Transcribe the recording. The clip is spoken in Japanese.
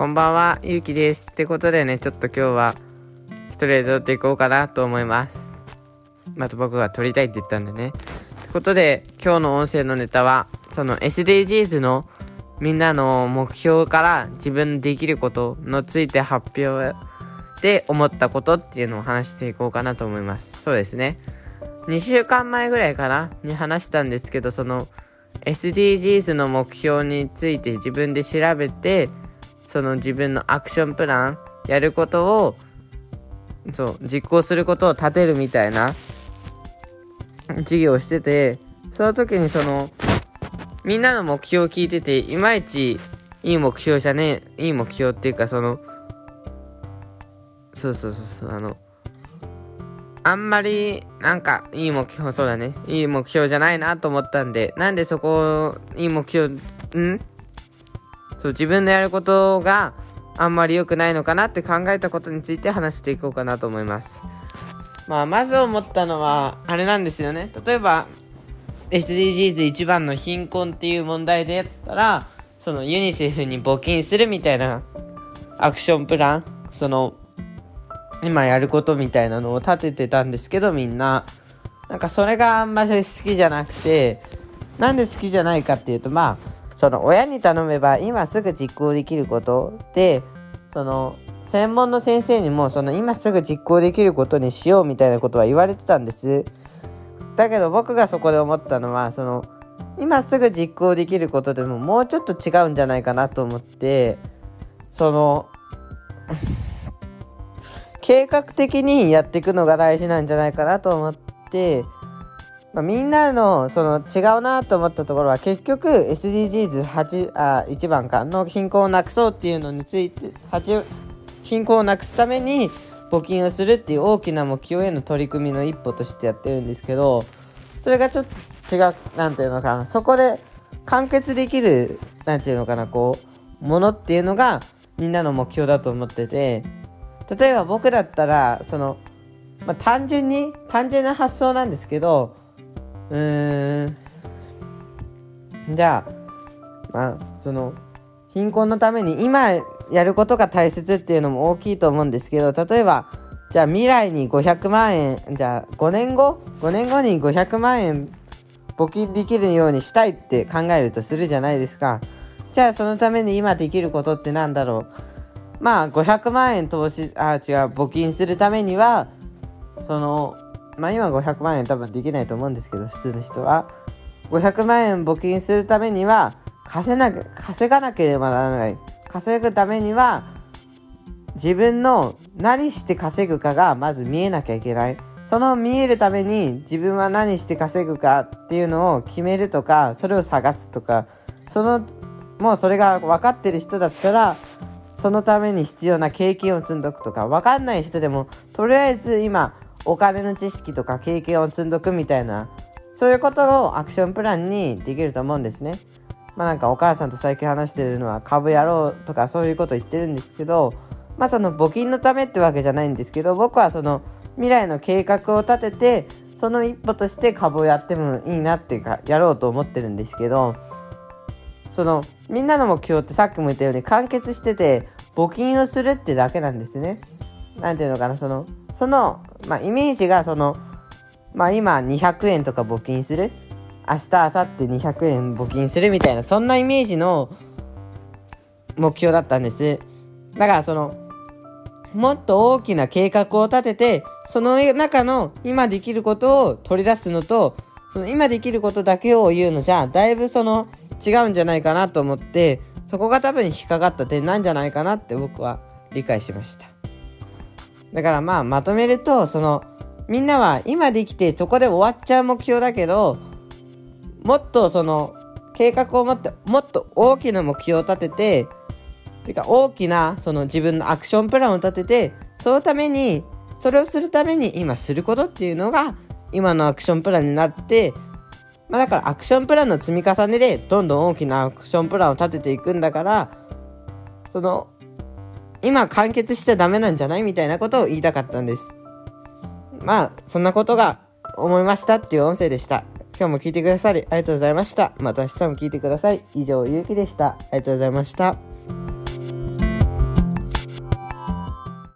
こんばんは、ゆうきです。ってことでね、ちょっと今日は一人で撮っていこうかなと思います。また僕が撮りたいって言ったんでね。ってことで、今日の音声のネタは、その SDGs のみんなの目標から自分できることのついて発表で思ったことっていうのを話していこうかなと思います。そうですね。2週間前ぐらいかなに話したんですけど、その SDGs の目標について自分で調べて、その自分のアクションプランやることをそう実行することを立てるみたいな授業をしててその時にそのみんなの目標を聞いてていまいちいい目標じゃねえいい目標っていうかそのそうそうそうそうあのあんまりなんかいい目標そうだねいい目標じゃないなと思ったんでなんでそこいい目標ん？そう自分のやることがあんまり良くないのかなって考えたことについて話していこうかなと思います。まあ、まず思ったのは、あれなんですよね。例えば、SDGs 一番の貧困っていう問題でやったら、そのユニセフに募金するみたいなアクションプラン、その、今やることみたいなのを立ててたんですけど、みんな。なんかそれがあんまり好きじゃなくて、なんで好きじゃないかっていうと、まあ、その親に頼めば今すぐ実行できることでその専門の先生にもその今すぐ実行できることにしようみたいなことは言われてたんです。だけど僕がそこで思ったのはその今すぐ実行できることでももうちょっと違うんじゃないかなと思ってその計画的にやっていくのが大事なんじゃないかなと思ってまあ、みんなのその違うなと思ったところは結局 SDGs8 あ1番かの貧困をなくそうっていうのについて貧困をなくすために募金をするっていう大きな目標への取り組みの一歩としてやってるんですけどそれがちょっと違う何ていうのかなそこで完結できる何ていうのかなこうものっていうのがみんなの目標だと思ってて例えば僕だったらその、まあ、単純に単純な発想なんですけどうん。じゃあまあその貧困のために今やることが大切っていうのも大きいと思うんですけど例えばじゃあ未来に500万円じゃあ5年後？5年後に500万円募金できるようにしたいって考えるとするじゃないですか。じゃあそのために今できることって何だろう？まあ500万円投資あ違う募金するためにはそのまあ今500万円多分できないと思うんですけど、普通の人は。500万円募金するためには、稼な稼がなければならない。稼ぐためには、自分の何して稼ぐかがまず見えなきゃいけない。その見えるために自分は何して稼ぐかっていうのを決めるとか、それを探すとか、その、もうそれが分かってる人だったら、そのために必要な経験を積んどくとか、分かんない人でも、とりあえず今、お金の知識とか経験を積んどくみたいなそういうことをアクションプランにできると思うんですね。まあなんかお母さんと最近話してるのは株やろうとかそういうこと言ってるんですけどまあその募金のためってわけじゃないんですけど僕はその未来の計画を立ててその一歩として株をやってもいいなっていうかやろうと思ってるんですけどそのみんなの目標ってさっきも言ったように完結してて募金をするってだけなんですね。なんていうのかなそのその、まあ、イメージがその、まあ、今200円とか募金する？明日明後日200円募金するみたいなそんなイメージの目標だったんですだからそのもっと大きな計画を立ててその中の今できることを取り出すのとその今できることだけを言うのじゃだいぶその違うんじゃないかなと思ってそこが多分引っかかった点なんじゃないかなって僕は理解しました。だからまあまとめるとそのみんなは今できてそこで終わっちゃう目標だけどもっとその計画を持ってもっと大きな目標を立てててか大きなその自分のアクションプランを立ててそのためにそれをするために今することっていうのが今のアクションプランになってまあだからアクションプランの積み重ねでどんどん大きなアクションプランを立てていくんだからその今完結しちゃダメなんじゃないみたいなことを言いたかったんです。まあ、そんなことが思いましたっていう音声でした。今日も聞いてくださりありがとうございました。また明日も聞いてください。以上、ゆうきでした。ありがとうございました。